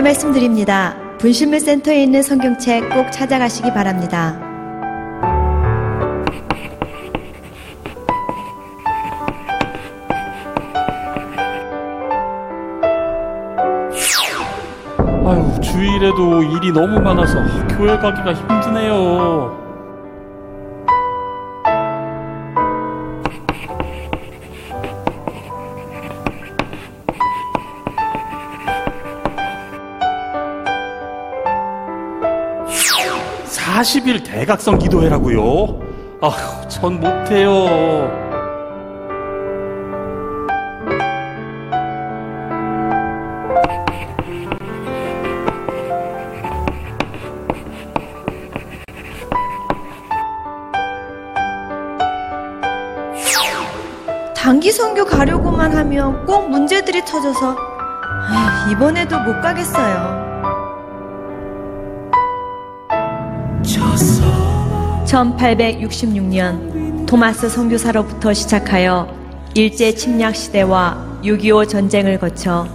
안내 말씀드립니다. 분실물 센터에 있는 성경책 꼭 찾아가시기 바랍니다. 아유, 주일에도 일이 너무 많아서 교회 가기가 힘드네요. (40일) 대각성 기도회라고요? 아휴, 전 못해요. 단기 선교 가려고만 하면 꼭 문제들이 터져서 아휴, 이번에도 못 가겠어요. 1866년 토마스 선교사로부터 시작하여 일제 침략 시대와 6.25 전쟁을 거쳐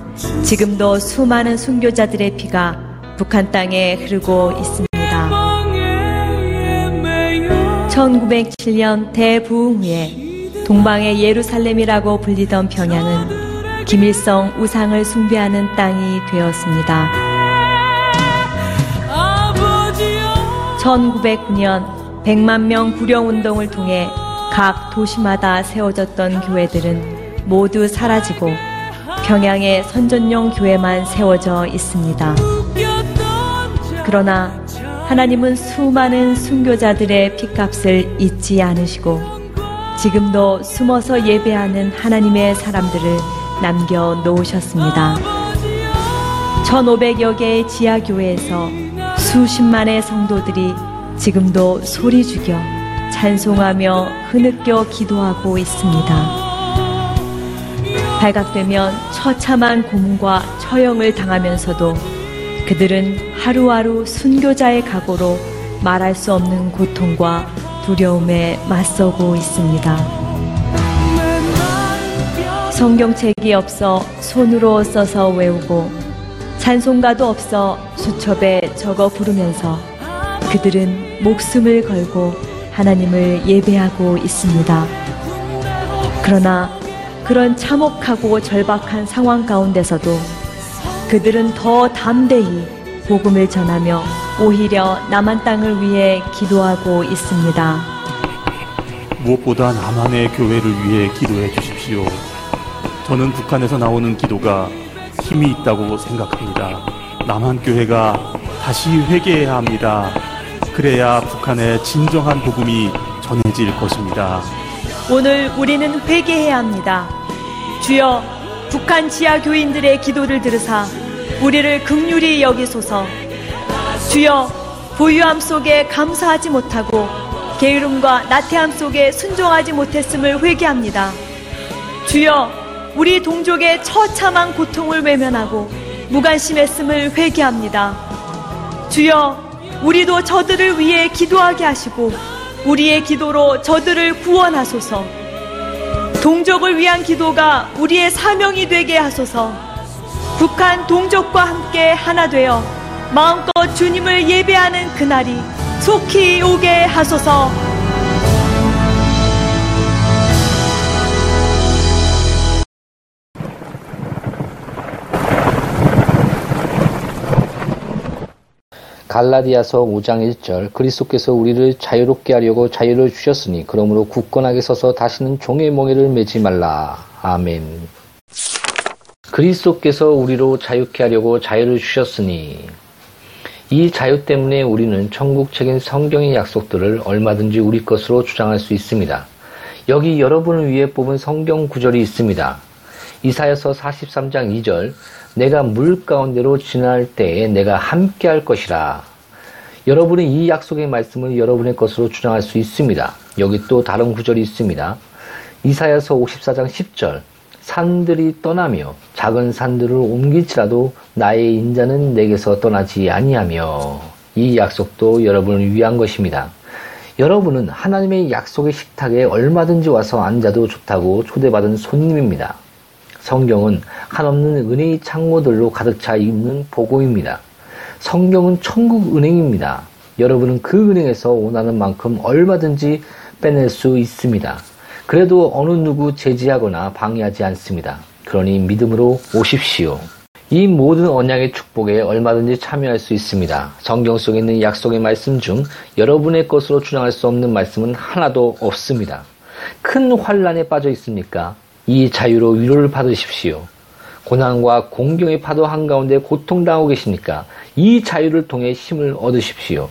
지금도 수많은 순교자들의 피가 북한 땅에 흐르고 있습니다. 1907년 대부흥 후에 동방의 예루살렘이라고 불리던 평양은 김일성 우상을 숭배하는 땅이 되었습니다. 1909년 100만 명 구령 운동을 통해 각 도시마다 세워졌던 교회들은 모두 사라지고 평양에 선전용 교회만 세워져 있습니다. 그러나 하나님은 수많은 순교자들의 피값을 잊지 않으시고 지금도 숨어서 예배하는 하나님의 사람들을 남겨 놓으셨습니다. 1500여 개의 지하교회에서 수십만의 성도들이 지금도 소리 죽여 찬송하며 흐느껴 기도하고 있습니다. 발각되면 처참한 고문과 처형을 당하면서도 그들은 하루하루 순교자의 각오로 말할 수 없는 고통과 두려움에 맞서고 있습니다. 성경책이 없어 손으로 써서 외우고 찬송가도 없어 수첩에 적어 부르면서 그들은 목숨을 걸고 하나님을 예배하고 있습니다. 그러나 그런 참혹하고 절박한 상황 가운데서도 그들은 더 담대히 복음을 전하며 오히려 남한 땅을 위해 기도하고 있습니다. 무엇보다 남한의 교회를 위해 기도해 주십시오. 저는 북한에서 나오는 기도가 힘이 있다고 생각합니다. 남한 교회가 다시 회개해야 합니다. 그래야 북한의 진정한 복음이 전해질 것입니다. 오늘 우리는 회개해야 합니다. 주여 북한 지하 교인들의 기도를 들으사 우리를 극률히 여기소서. 주여 보유함 속에 감사하지 못하고 게으름과 나태함 속에 순종하지 못했음을 회개합니다. 주여 우리 동족의 처참한 고통을 외면하고 무관심했음을 회개합니다. 주여 우리도 저들을 위해 기도하게 하시고 우리의 기도로 저들을 구원하소서. 동족을 위한 기도가 우리의 사명이 되게 하소서. 북한 동족과 함께 하나 되어 마음껏 주님을 예배하는 그날이 속히 오게 하소서. 갈라디아서 5장 1절 그리스도께서 우리를 자유롭게 하려고 자유를 주셨으니 그러므로 굳건하게 서서 다시는 종의 멍에를 매지 말라. 아멘. 그리스도께서 우리로 자유케 하려고 자유를 주셨으니 이 자유 때문에 우리는 천국책인 성경의 약속들을 얼마든지 우리 것으로 주장할 수 있습니다. 여기 여러분을 위해 뽑은 성경 구절이 있습니다. 이사여서 43장 2절 내가 물 가운데로 지날 때에 내가 함께 할 것이라. 여러분은 이 약속의 말씀을 여러분의 것으로 주장할 수 있습니다. 여기 또 다른 구절이 있습니다. 이사야서 54장 10절 산들이 떠나며 작은 산들을 옮길지라도 나의 인자는 내게서 떠나지 아니하며 이 약속도 여러분을 위한 것입니다. 여러분은 하나님의 약속의 식탁에 얼마든지 와서 앉아도 좋다고 초대받은 손님입니다. 성경은 한없는 은혜의 창고들로 가득 차 있는 보고입니다. 성경은 천국 은행입니다. 여러분은 그 은행에서 원하는 만큼 얼마든지 빼낼 수 있습니다. 그래도 어느 누구 제지하거나 방해하지 않습니다. 그러니 믿음으로 오십시오. 이 모든 언약의 축복에 얼마든지 참여할 수 있습니다. 성경 속에 있는 약속의 말씀 중 여러분의 것으로 주장할 수 없는 말씀은 하나도 없습니다. 큰 환란에 빠져 있습니까? 이 자유로 위로를 받으십시오. 고난과 공경의 파도 한가운데 고통당하고 계십니까? 이 자유를 통해 힘을 얻으십시오.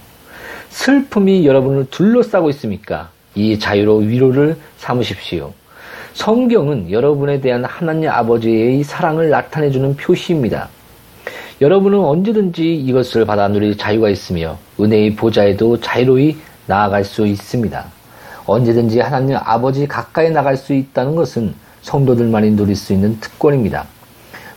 슬픔이 여러분을 둘러싸고 있습니까? 이 자유로 위로를 삼으십시오. 성경은 여러분에 대한 하나님 아버지의 사랑을 나타내주는 표시입니다. 여러분은 언제든지 이것을 받아 누릴 자유가 있으며 은혜의 보좌에도 자유로이 나아갈 수 있습니다. 언제든지 하나님 아버지 가까이 나갈 수 있다는 것은 성도들만이 누릴 수 있는 특권입니다.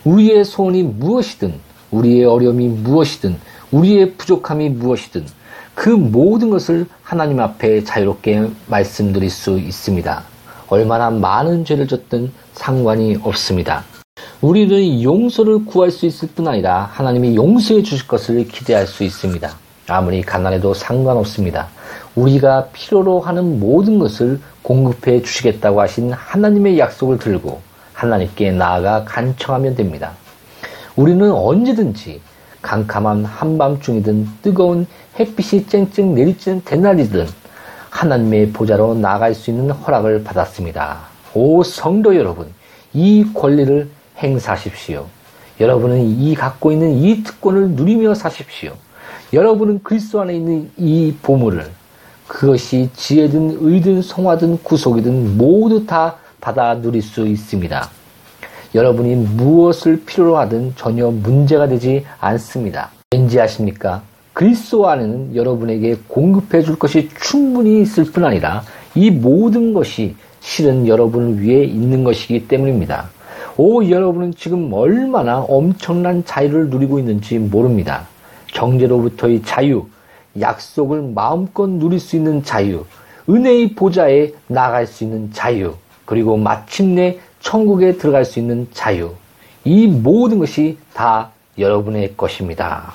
우리의 소원이 무엇이든, 우리의 어려움이 무엇이든, 우리의 부족함이 무엇이든, 그 모든 것을 하나님 앞에 자유롭게 말씀드릴 수 있습니다. 얼마나 많은 죄를 졌든 상관이 없습니다. 우리는 용서를 구할 수 있을 뿐 아니라 하나님이 용서해 주실 것을 기대할 수 있습니다. 아무리 가난해도 상관없습니다. 우리가 필요로 하는 모든 것을 공급해 주시겠다고 하신 하나님의 약속을 들고 하나님께 나아가 간청하면 됩니다. 우리는 언제든지 캄캄한 한밤중이든 뜨거운 햇빛이 쨍쨍 내리쬐는 대낮이든 하나님의 보좌로 나아갈 수 있는 허락을 받았습니다. 오 성도 여러분, 이 권리를 행사하십시오. 여러분은 이 갖고 있는 이 특권을 누리며 사십시오. 여러분은 그리스도 안에 있는 이 보물을 그것이 지혜든 의든 성화든 구속이든 모두 다 받아 누릴 수 있습니다. 여러분이 무엇을 필요로 하든 전혀 문제가 되지 않습니다. 왠지 아십니까? 그리스도 안에는 여러분에게 공급해 줄 것이 충분히 있을 뿐 아니라 이 모든 것이 실은 여러분을 위해 있는 것이기 때문입니다. 오, 여러분은 지금 얼마나 엄청난 자유를 누리고 있는지 모릅니다. 경제로부터의 자유, 약속을 마음껏 누릴 수 있는 자유, 은혜의 보좌에 나갈 수 있는 자유, 그리고 마침내 천국에 들어갈 수 있는 자유. 이 모든 것이 다 여러분의 것입니다.